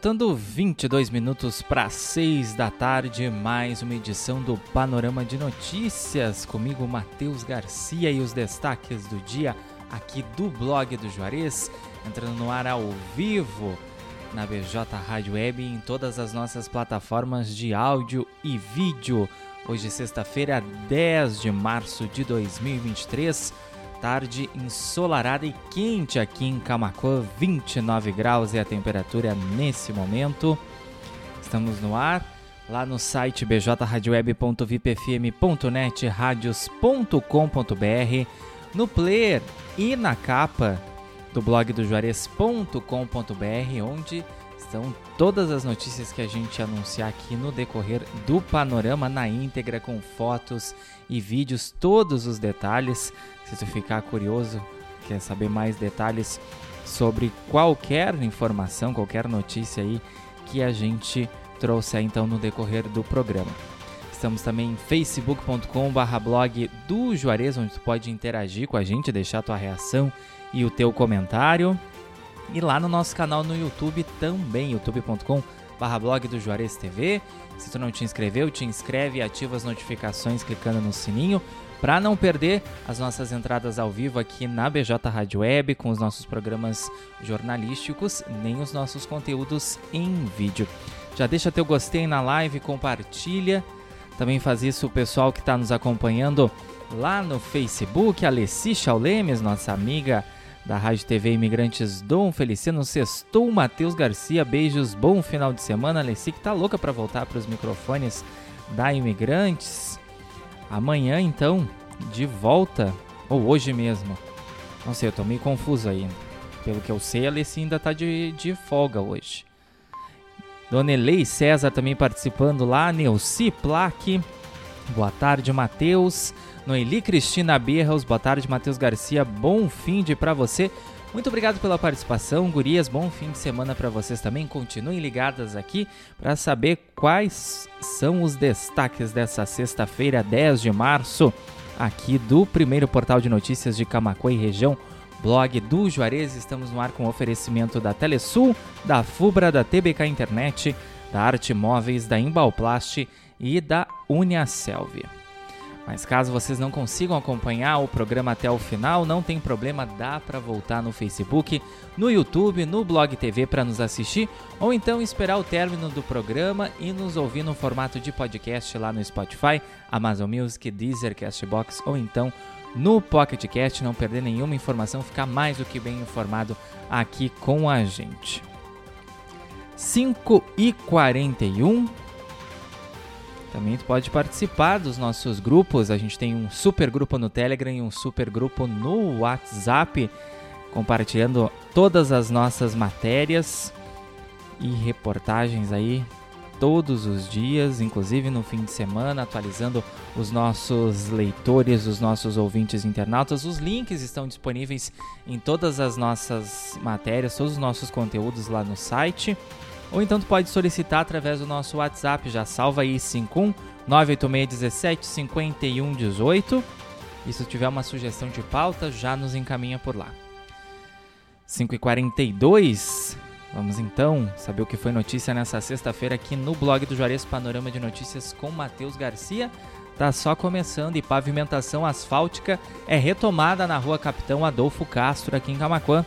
Faltando 22 minutos para 6 da tarde, mais uma edição do Panorama de Notícias. Comigo, Matheus Garcia e os destaques do dia aqui do blog do Juarez, entrando no ar ao vivo na BJ Rádio Web e em todas as nossas plataformas de áudio e vídeo. Hoje, sexta-feira, 10 de março de 2023 tarde ensolarada e quente aqui em Camacuã, 29 graus é a temperatura nesse momento. Estamos no ar, lá no site bjradioweb.vipfm.net, radios.com.br, no player e na capa do blog do Juarez.com.br, onde estão todas as notícias que a gente anunciar aqui no decorrer do panorama na íntegra com fotos e vídeos, todos os detalhes. Se tu ficar curioso, quer saber mais detalhes sobre qualquer informação, qualquer notícia aí que a gente trouxe então no decorrer do programa. Estamos também em facebook.com/blog do Juarez, onde tu pode interagir com a gente, deixar tua reação e o teu comentário. E lá no nosso canal no YouTube também, youtube.com blog do Juarez TV. Se tu não te inscreveu, te inscreve e ativa as notificações clicando no sininho para não perder as nossas entradas ao vivo aqui na BJ Rádio Web com os nossos programas jornalísticos, nem os nossos conteúdos em vídeo. Já deixa teu gostei na live, compartilha. Também faz isso o pessoal que está nos acompanhando lá no Facebook, Alessi Chaulemes, nossa amiga da Rádio TV Imigrantes Dom Feliciano Sextou, Matheus Garcia, beijos, bom final de semana. Alessi que tá louca para voltar para os microfones da Imigrantes. Amanhã, então, de volta, ou hoje mesmo. Não sei, eu tô meio confuso ainda. Pelo que eu sei, a Alessi ainda tá de, de folga hoje. Dona Elei César também participando lá, Neuci Plaque. Boa tarde, Matheus. Noeli Cristina Berros, boa tarde, Matheus Garcia. Bom fim de para você. Muito obrigado pela participação, gurias. Bom fim de semana para vocês também. Continuem ligadas aqui para saber quais são os destaques dessa sexta-feira, 10 de março, aqui do primeiro portal de notícias de Camacuã e região, blog do Juarez. Estamos no ar com oferecimento da Telesul, da Fubra, da TBK Internet, da Arte Móveis, da Embalplast e da Uniaselv. Mas caso vocês não consigam acompanhar o programa até o final, não tem problema, dá para voltar no Facebook, no YouTube, no Blog TV para nos assistir, ou então esperar o término do programa e nos ouvir no formato de podcast lá no Spotify, Amazon Music, Deezer, Castbox ou então no Pocket Cast, não perder nenhuma informação, ficar mais do que bem informado aqui com a gente. 5 e 41 também tu pode participar dos nossos grupos. A gente tem um super grupo no Telegram e um super grupo no WhatsApp, compartilhando todas as nossas matérias e reportagens aí todos os dias, inclusive no fim de semana, atualizando os nossos leitores, os nossos ouvintes internautas. Os links estão disponíveis em todas as nossas matérias, todos os nossos conteúdos lá no site. Ou então tu pode solicitar através do nosso WhatsApp, já salva aí 51 986 51 18. E se tiver uma sugestão de pauta, já nos encaminha por lá. 5h42, vamos então saber o que foi notícia nessa sexta-feira aqui no blog do Juarez Panorama de Notícias com Matheus Garcia. Tá só começando e pavimentação asfáltica é retomada na rua Capitão Adolfo Castro, aqui em Camacuã.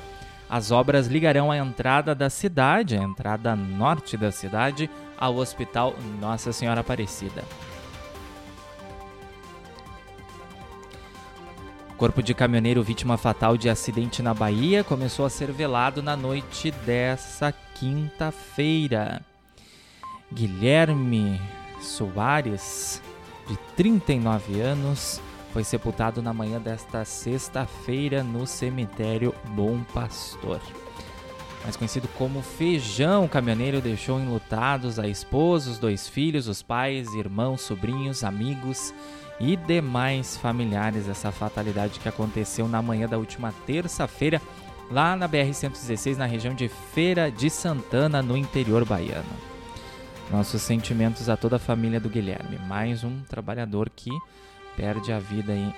As obras ligarão a entrada da cidade, a entrada norte da cidade, ao Hospital Nossa Senhora Aparecida. Corpo de caminhoneiro vítima fatal de acidente na Bahia começou a ser velado na noite dessa quinta-feira. Guilherme Soares, de 39 anos, foi sepultado na manhã desta sexta-feira no cemitério Bom Pastor. Mais conhecido como Feijão, o caminhoneiro deixou enlutados a esposa, os dois filhos, os pais, irmãos, sobrinhos, amigos e demais familiares. Essa fatalidade que aconteceu na manhã da última terça-feira, lá na BR-116, na região de Feira de Santana, no interior baiano. Nossos sentimentos a toda a família do Guilherme, mais um trabalhador que perde a vida aí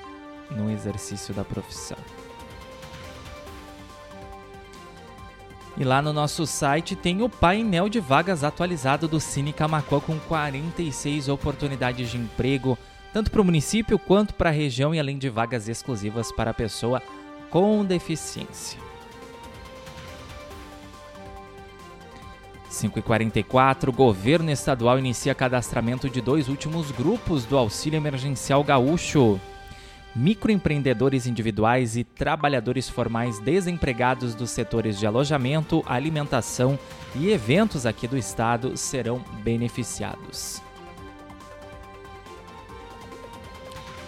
no exercício da profissão. E lá no nosso site tem o painel de vagas atualizado do Cine Camacuã com 46 oportunidades de emprego, tanto para o município quanto para a região e além de vagas exclusivas para a pessoa com deficiência. 5h44, governo estadual inicia cadastramento de dois últimos grupos do Auxílio Emergencial Gaúcho. Microempreendedores individuais e trabalhadores formais desempregados dos setores de alojamento, alimentação e eventos aqui do estado serão beneficiados.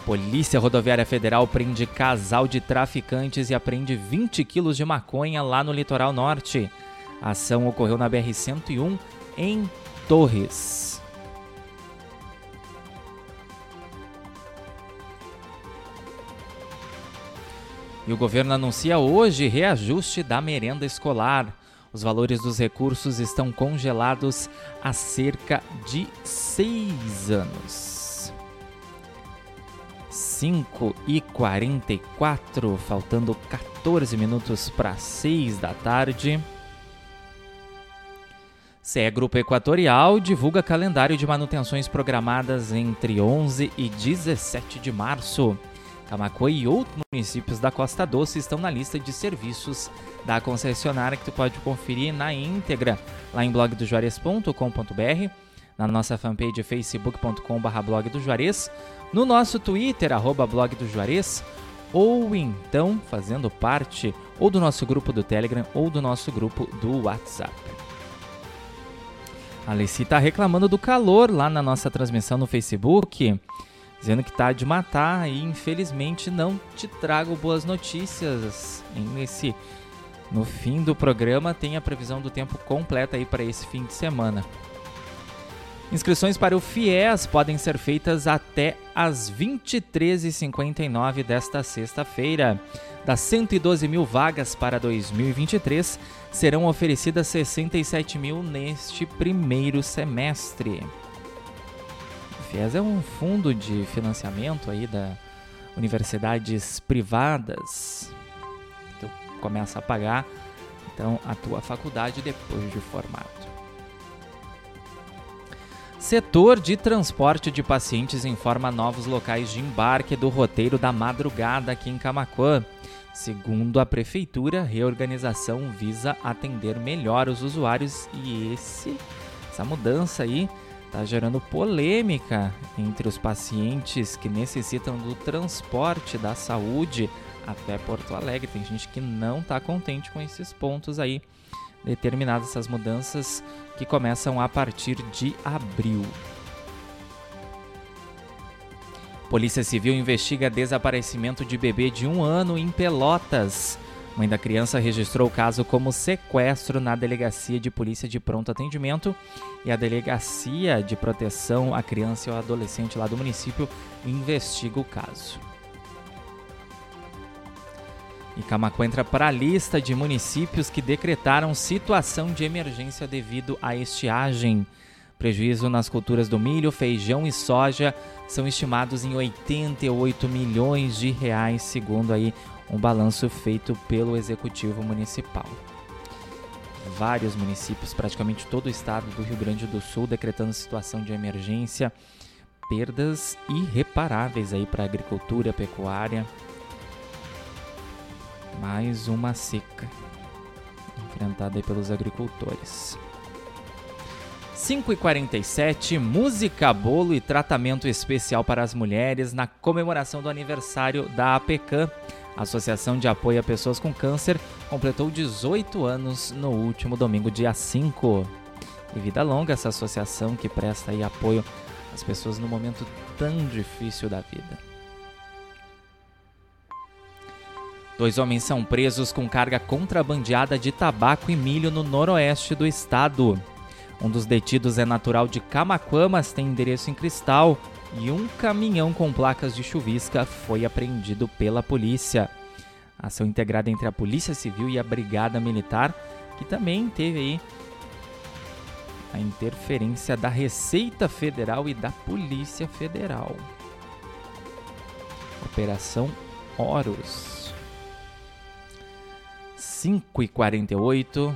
Polícia Rodoviária Federal prende casal de traficantes e apreende 20 quilos de maconha lá no litoral norte. A ação ocorreu na BR-101 em Torres. E o governo anuncia hoje reajuste da merenda escolar. Os valores dos recursos estão congelados há cerca de seis anos. 5 e 44, faltando 14 minutos para 6 da tarde. CE Grupo Equatorial divulga calendário de manutenções programadas entre 11 e 17 de março. Camacuã e outros municípios da Costa Doce estão na lista de serviços da concessionária que tu pode conferir na íntegra lá em blogdojuarez.com.br, na nossa fanpage facebook.com.br blog no nosso Twitter, arroba ou então fazendo parte ou do nosso grupo do Telegram ou do nosso grupo do WhatsApp. A Alessi está reclamando do calor lá na nossa transmissão no Facebook, dizendo que tá de matar e infelizmente não te trago boas notícias. Nesse no fim do programa tem a previsão do tempo completa aí para esse fim de semana. Inscrições para o FIES podem ser feitas até às 23h59 desta sexta-feira. Das 112 mil vagas para 2023, serão oferecidas 67 mil neste primeiro semestre. O FIES é um fundo de financiamento aí da universidades privadas. Tu começa a pagar então a tua faculdade depois de formado. Setor de transporte de pacientes informa novos locais de embarque do roteiro da madrugada aqui em Camacuã. Segundo a prefeitura, a reorganização visa atender melhor os usuários e esse, essa mudança aí está gerando polêmica entre os pacientes que necessitam do transporte da saúde até Porto Alegre. Tem gente que não está contente com esses pontos aí, determinadas essas mudanças que começam a partir de abril. Polícia Civil investiga desaparecimento de bebê de um ano em Pelotas. Mãe da criança registrou o caso como sequestro na Delegacia de Polícia de Pronto Atendimento e a Delegacia de Proteção à Criança e ao Adolescente lá do município investiga o caso. E Camacuã entra para a lista de municípios que decretaram situação de emergência devido à estiagem. Prejuízo nas culturas do milho, feijão e soja são estimados em 88 milhões de reais, segundo aí um balanço feito pelo executivo municipal. Vários municípios, praticamente todo o estado do Rio Grande do Sul, decretando situação de emergência, perdas irreparáveis aí para a agricultura, pecuária. Mais uma seca enfrentada pelos agricultores. 5h47, música, bolo e tratamento especial para as mulheres na comemoração do aniversário da APECAM. Associação de Apoio a Pessoas com Câncer completou 18 anos no último domingo, dia 5. E vida longa essa associação que presta apoio às pessoas no momento tão difícil da vida. Dois homens são presos com carga contrabandeada de tabaco e milho no noroeste do estado. Um dos detidos é natural de Camaquã, mas tem endereço em Cristal, e um caminhão com placas de chuvisca foi apreendido pela polícia. Ação integrada entre a Polícia Civil e a Brigada Militar, que também teve aí a interferência da Receita Federal e da Polícia Federal. Operação Horus. 5 e 48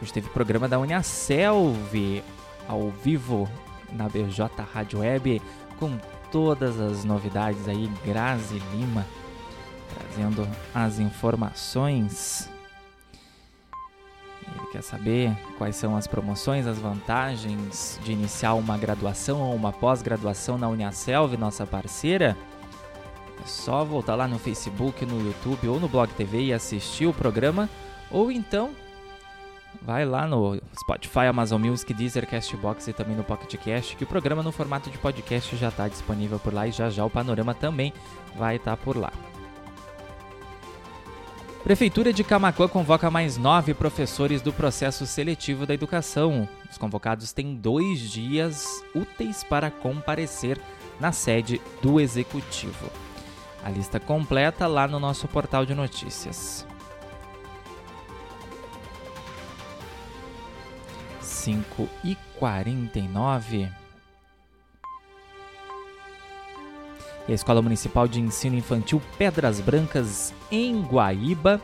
Hoje teve programa da Uniaselv ao vivo na BJ Rádio Web com todas as novidades aí, Grazi Lima trazendo as informações. Ele quer saber quais são as promoções, as vantagens de iniciar uma graduação ou uma pós-graduação na Uniaselv, nossa parceira. É só voltar lá no Facebook, no YouTube ou no Blog TV e assistir o programa, ou então vai lá no Spotify, Amazon Music, Deezer, Castbox e também no Pocket Cast, que o programa no formato de podcast já está disponível por lá e já já o panorama também vai estar tá por lá. Prefeitura de Camacuã convoca mais nove professores do processo seletivo da educação. Os convocados têm dois dias úteis para comparecer na sede do Executivo. A lista completa lá no nosso portal de notícias. 5 e 49. E a Escola Municipal de Ensino Infantil Pedras Brancas, em Guaíba,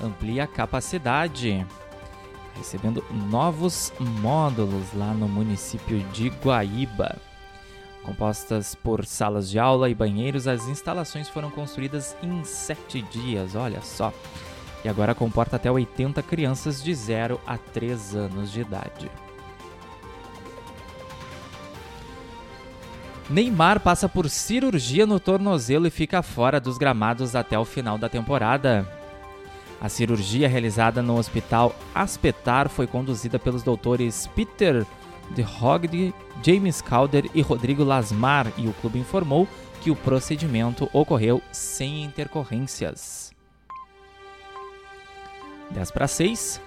amplia a capacidade, recebendo novos módulos lá no município de Guaíba. Compostas por salas de aula e banheiros, as instalações foram construídas em sete dias, olha só. E agora comporta até 80 crianças de 0 a 3 anos de idade. Neymar passa por cirurgia no tornozelo e fica fora dos gramados até o final da temporada. A cirurgia realizada no Hospital Aspetar foi conduzida pelos doutores Peter de Hogg, James Calder e Rodrigo Lasmar e o clube informou que o procedimento ocorreu sem intercorrências. 10 para 6.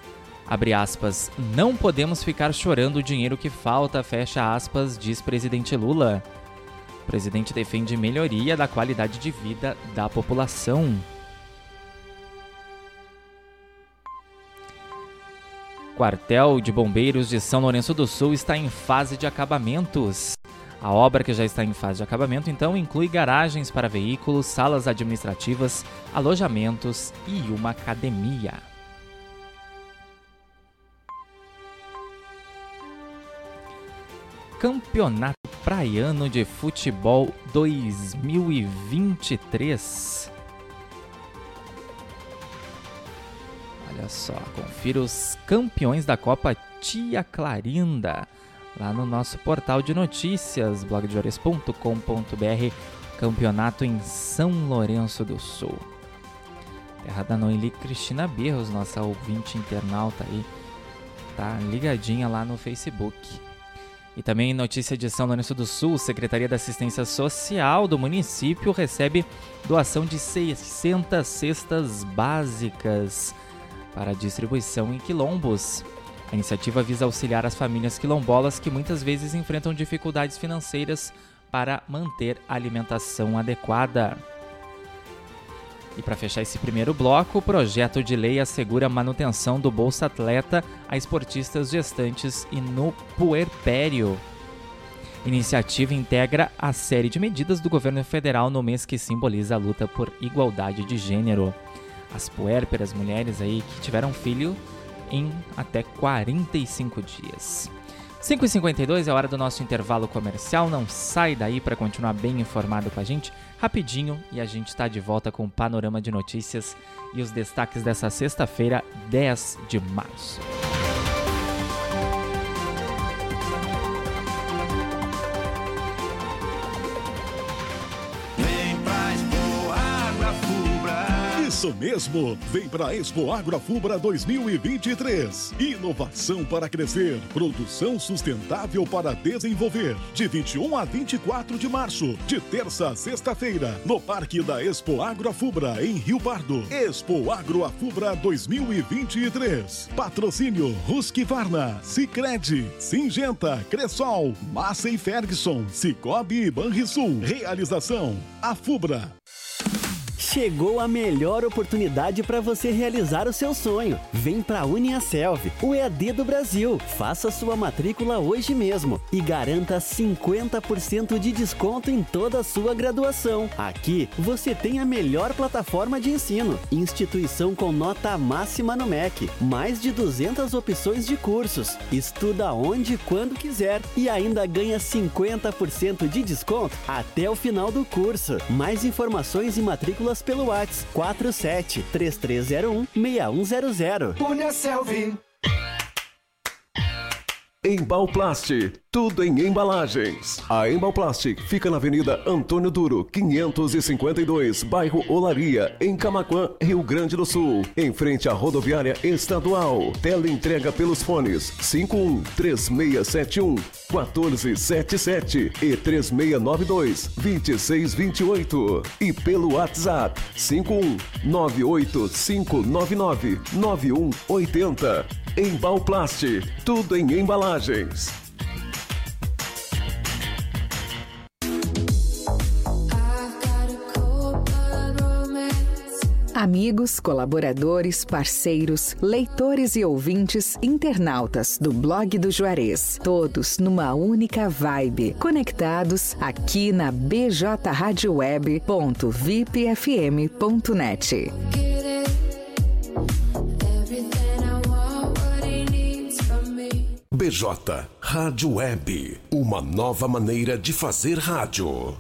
Abre aspas, não podemos ficar chorando o dinheiro que falta, fecha aspas, diz presidente Lula. O presidente defende melhoria da qualidade de vida da população. Quartel de Bombeiros de São Lourenço do Sul está em fase de acabamentos. A obra, que já está em fase de acabamento, então inclui garagens para veículos, salas administrativas, alojamentos e uma academia. Campeonato Praiano de Futebol 2023. Olha só, confira os campeões da Copa Tia Clarinda lá no nosso portal de notícias, blogdejores.com.br, campeonato em São Lourenço do Sul. Terra da Noeli Cristina Berros, nossa ouvinte internauta aí, tá ligadinha lá no Facebook. E também notícia de São Lourenço do Sul, Secretaria da Assistência Social do município recebe doação de 600 cestas básicas para distribuição em quilombos. A iniciativa visa auxiliar as famílias quilombolas que muitas vezes enfrentam dificuldades financeiras para manter a alimentação adequada. E para fechar esse primeiro bloco, o projeto de lei assegura a manutenção do Bolsa Atleta a esportistas gestantes e no puerpério. Iniciativa integra a série de medidas do governo federal no mês que simboliza a luta por igualdade de gênero. As puérperas, mulheres aí que tiveram filho em até 45 dias. 5h52 é a hora do nosso intervalo comercial. Não sai daí para continuar bem informado com a gente rapidinho e a gente está de volta com o panorama de notícias e os destaques dessa sexta-feira, 10 de março. Isso mesmo! Vem para a Expo Agroafubra 2023. Inovação para crescer, produção sustentável para desenvolver. De 21 a 24 de março, de terça a sexta-feira, no Parque da Expo Agroafubra, em Rio Pardo. Expo Agroafubra 2023. Patrocínio Husqvarna, Sicredi, Singenta, Cressol, Massa e Ferguson, Cicobi e Banrisul. Realização Afubra. Chegou a melhor oportunidade para você realizar o seu sonho. Vem para a Uniaselv, o EAD do Brasil. Faça sua matrícula hoje mesmo e garanta 50% de desconto em toda a sua graduação. Aqui você tem a melhor plataforma de ensino, instituição com nota máxima no MEC, mais de 200 opções de cursos. Estuda onde e quando quiser e ainda ganha 50% de desconto até o final do curso. Mais informações e matrículas pelo WhatsApp 47 3301 6100. Uniaselv. Embalplast, tudo em embalagens. A Embalplast fica na Avenida Antônio Duro, 552, bairro Olaria, em Camaquã, Rio Grande do Sul, em frente à rodoviária estadual. Tela entrega pelos fones 51 3671 1477 e 3692 2628 e pelo WhatsApp 51 98599 9180. Embalplast, tudo em embalagens. Amigos, colaboradores, parceiros, leitores e ouvintes, internautas do blog do Juarez, todos numa única vibe, conectados aqui na bjradioweb.vipfm.net. BJ Rádio Web, uma nova maneira de fazer rádio.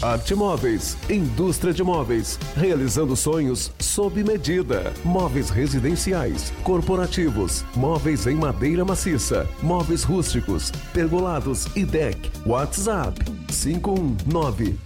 Arte Móveis, indústria de móveis, realizando sonhos sob medida. Móveis residenciais, corporativos, móveis em madeira maciça, móveis rústicos, pergolados e deck. WhatsApp 519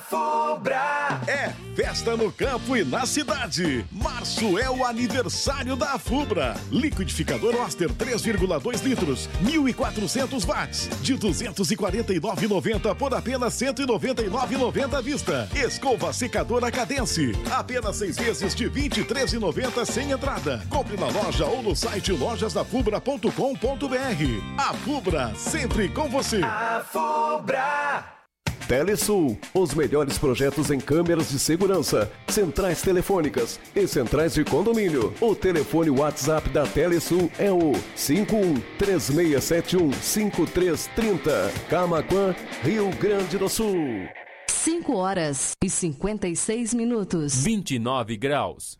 Fubra é festa no campo e na cidade. Março é o aniversário da Fubra. Liquidificador Oster 3,2 litros, 1.400 watts, de 249,90 por apenas 199,90 à vista. Escova secadora Cadence, apenas seis vezes de 23,90 sem entrada. Compre na loja ou no site lojasdafubra.com.br. A Fubra, sempre com você. A Fubra. Telesul, os melhores projetos em câmeras de segurança, centrais telefônicas e centrais de condomínio. O telefone WhatsApp da Telesul é o 5136715330. Camaquã, Rio Grande do Sul. 5 horas e 56 minutos. 29 graus.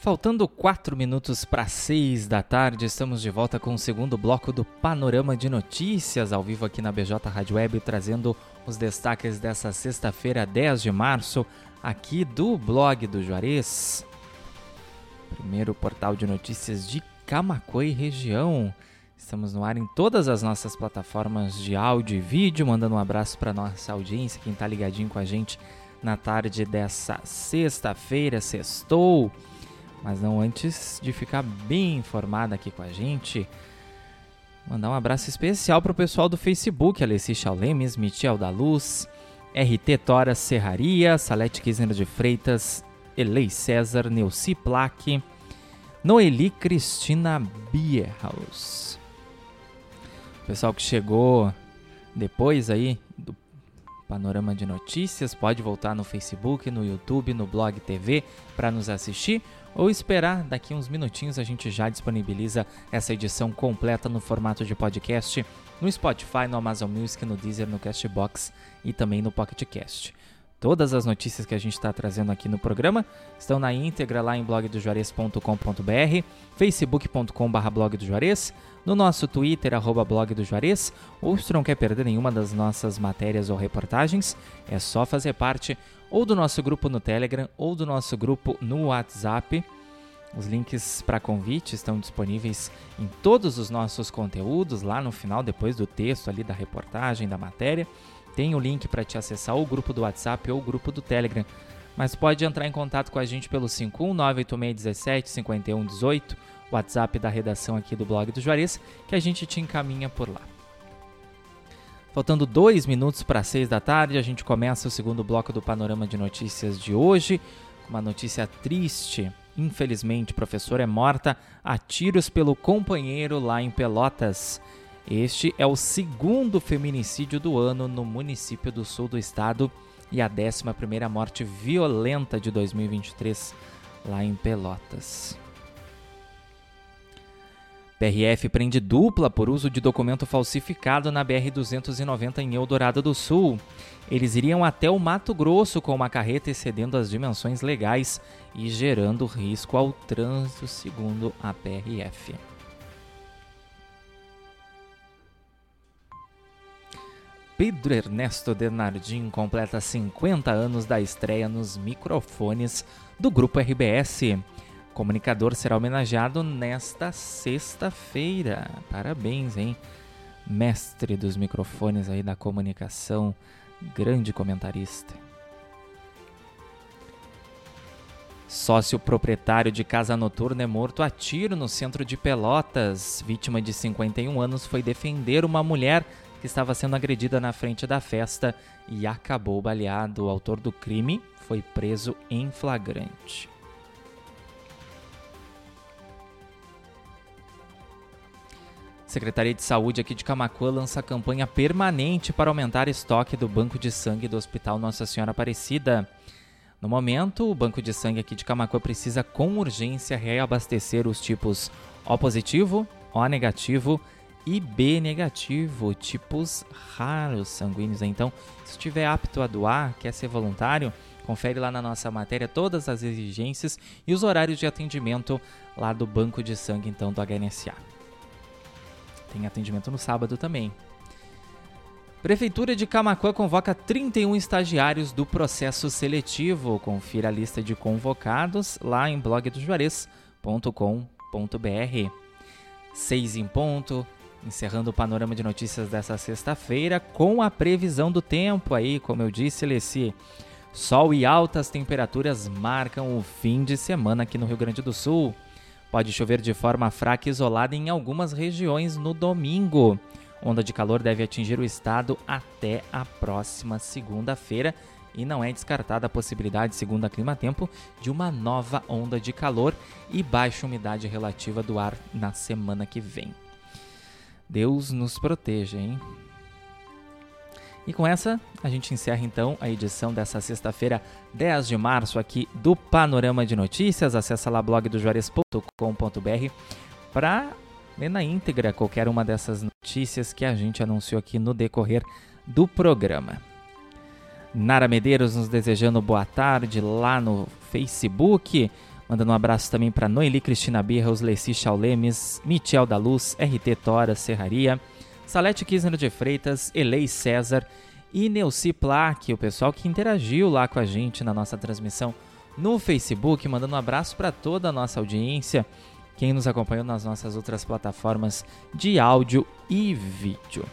Faltando 4 minutos para 6 da tarde, estamos de volta com o segundo bloco do Panorama de Notícias, ao vivo aqui na BJ Rádio Web, trazendo os destaques dessa sexta-feira, 10 de março, aqui do blog do Juarez. Primeiro portal de notícias de Camacuã e região. Estamos no ar em todas as nossas plataformas de áudio e vídeo, mandando um abraço para nossa audiência, quem está ligadinho com a gente na tarde dessa sexta-feira, sextou. Mas não antes de ficar bem informada aqui com a gente, mandar um abraço especial para o pessoal do Facebook, Alessi Chaulemes, Michel da Luz, RT Tora Serraria, Salete Quisner de Freitas, Elei César, Neuci Plaque, Noeli Cristina Bierhaus. O pessoal que chegou depois aí do Panorama de Notícias pode voltar no Facebook, no YouTube, no Blog TV para nos assistir ou esperar daqui uns minutinhos a gente já disponibiliza essa edição completa no formato de podcast no Spotify, no Amazon Music, no Deezer, no Castbox e também no Pocket Cast. Todas as notícias que a gente está trazendo aqui no programa estão na íntegra lá em blogdojuarez.com.br, facebook.com.br blog no nosso Twitter, arroba ou se não quer perder nenhuma das nossas matérias ou reportagens, é só fazer parte ou do nosso grupo no Telegram ou do nosso grupo no WhatsApp. Os links para convite estão disponíveis em todos os nossos conteúdos, lá no final, depois do texto ali da reportagem, da matéria. tem o link para te acessar o grupo do WhatsApp ou o grupo do Telegram. Mas pode entrar em contato com a gente pelo 51986175118, WhatsApp da redação aqui do blog do Juarez, que a gente te encaminha por lá. Faltando dois minutos para seis da tarde, a gente começa o segundo bloco do Panorama de Notícias de hoje. Uma notícia triste. Infelizmente, professora é morta a tiros pelo companheiro lá em Pelotas. Este é o segundo feminicídio do ano no município do sul do estado e a 11 morte violenta de 2023 lá em Pelotas. PRF prende dupla por uso de documento falsificado na BR-290 em Eldorado do Sul. Eles iriam até o Mato Grosso com uma carreta excedendo as dimensões legais e gerando risco ao trânsito, segundo a PRF. Pedro Ernesto Denardim completa 50 anos da estreia nos microfones do Grupo RBS comunicador será homenageado nesta sexta-feira. Parabéns, hein? Mestre dos microfones aí da comunicação, grande comentarista. Sócio proprietário de casa noturna é morto a tiro no centro de Pelotas. Vítima de 51 anos foi defender uma mulher que estava sendo agredida na frente da festa e acabou baleado. O autor do crime foi preso em flagrante. Secretaria de Saúde aqui de Camacuã lança campanha permanente para aumentar estoque do banco de sangue do Hospital Nossa Senhora Aparecida. No momento, o banco de sangue aqui de Camacuã precisa com urgência reabastecer os tipos O positivo, O negativo e B negativo, tipos raros sanguíneos. Então, se estiver apto a doar, quer ser voluntário, confere lá na nossa matéria todas as exigências e os horários de atendimento lá do banco de sangue então do HNSA. Tem atendimento no sábado também. Prefeitura de Camacuã convoca 31 estagiários do processo seletivo. Confira a lista de convocados lá em blogdojuarez.com.br. 6 em ponto, encerrando o panorama de notícias dessa sexta-feira com a previsão do tempo aí, como eu disse, Leci. Sol e altas temperaturas marcam o fim de semana aqui no Rio Grande do Sul. Pode chover de forma fraca e isolada em algumas regiões no domingo. Onda de calor deve atingir o estado até a próxima segunda-feira e não é descartada a possibilidade, segundo a Clima Tempo, de uma nova onda de calor e baixa umidade relativa do ar na semana que vem. Deus nos proteja, hein? E com essa, a gente encerra então a edição dessa sexta-feira, 10 de março, aqui do Panorama de Notícias. Acesse lá blogdojuarez.com.br para ler na íntegra qualquer uma dessas notícias que a gente anunciou aqui no decorrer do programa. Nara Medeiros nos desejando boa tarde lá no Facebook. Mandando um abraço também para Noeli Cristina Birra, os Leci Chaulemes, Michel da Luz, RT Tora Serraria. Salete Kisner de Freitas, Elei César e Neuci Plaque, o pessoal que interagiu lá com a gente na nossa transmissão no Facebook, mandando um abraço para toda a nossa audiência, quem nos acompanhou nas nossas outras plataformas de áudio e vídeo.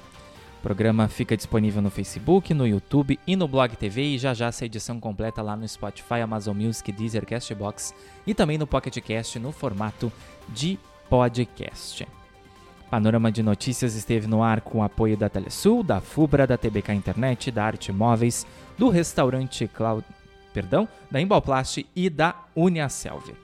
O programa fica disponível no Facebook, no YouTube e no Blog TV e já já essa edição completa lá no Spotify, Amazon Music, Deezer, Castbox e também no Pocket Cast no formato de podcast. Panorama de Notícias esteve no ar com o apoio da Telesul, da Fubra, da TBK Internet, da Arte Móveis, do restaurante Cloud, perdão, da Embalplast e da Uniaselv.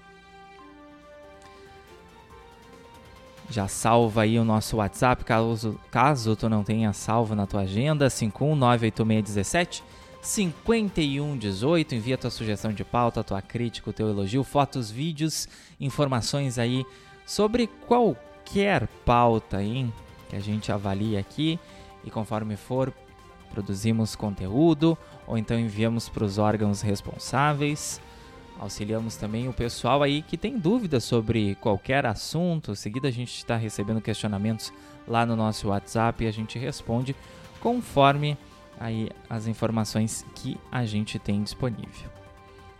Já salva aí o nosso WhatsApp, caso, caso tu não tenha salvo na tua agenda, 5198617 5118. Envia tua sugestão de pauta, tua crítica, o teu elogio, fotos, vídeos, informações aí sobre qual qualquer pauta aí que a gente avalie aqui e conforme for produzimos conteúdo ou então enviamos para os órgãos responsáveis. Auxiliamos também o pessoal aí que tem dúvidas sobre qualquer assunto. Em seguida a gente está recebendo questionamentos lá no nosso WhatsApp e a gente responde conforme aí as informações que a gente tem disponível.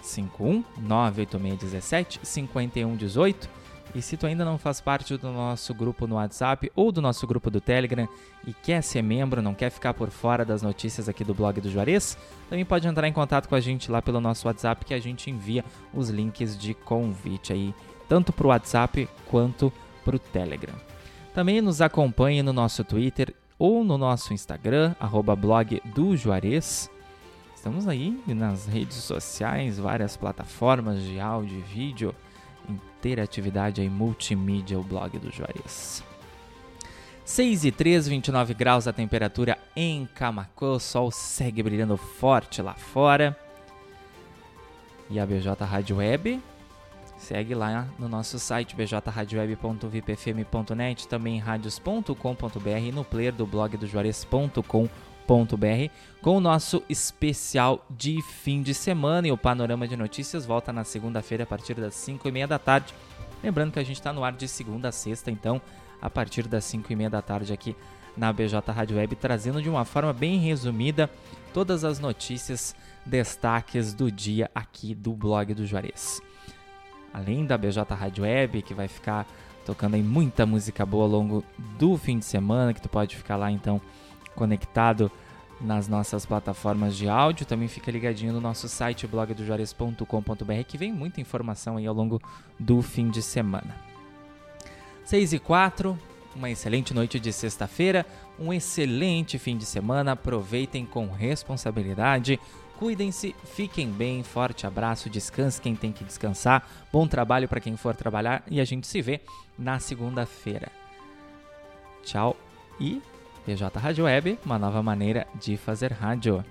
51 98617 5118 E se tu ainda não faz parte do nosso grupo no WhatsApp ou do nosso grupo do Telegram e quer ser membro, não quer ficar por fora das notícias aqui do blog do Juarez, também pode entrar em contato com a gente lá pelo nosso WhatsApp que a gente envia os links de convite aí, tanto para o WhatsApp quanto para o Telegram. Também nos acompanhe no nosso Twitter ou no nosso Instagram, arroba blog do Juarez. Estamos aí nas redes sociais, várias plataformas de áudio e vídeo interatividade aí multimídia, o blog do Juarez. 6 e 3, 29 graus a temperatura em Camacuã, o sol segue brilhando forte lá fora. E a BJ Rádio Web segue lá no nosso site bjradioweb.vipfm.net, também radios.com.br e no player do blog do Juarez.com.br com o nosso especial de fim de semana. E o Panorama de Notícias volta na segunda-feira a partir das 5 e meia da tarde. Lembrando que a gente está no ar de segunda a sexta, então a partir das 5 e meia da tarde aqui na BJ Rádio Web, trazendo de uma forma bem resumida todas as notícias, destaques do dia aqui do blog do Juarez. Além da BJ Rádio Web, que vai ficar tocando aí muita música boa ao longo do fim de semana, que tu pode ficar lá então conectado nas nossas plataformas de áudio. Também fica ligadinho no nosso site blogdojuarez.com.br que vem muita informação aí ao longo do fim de semana. 6 e 4, uma excelente noite de sexta-feira, um excelente fim de semana. Aproveitem com responsabilidade. Cuidem-se, fiquem bem, forte abraço, descanse quem tem que descansar, bom trabalho para quem for trabalhar e a gente se vê na segunda-feira. Tchau e PJ Rádio Web, uma nova maneira de fazer rádio.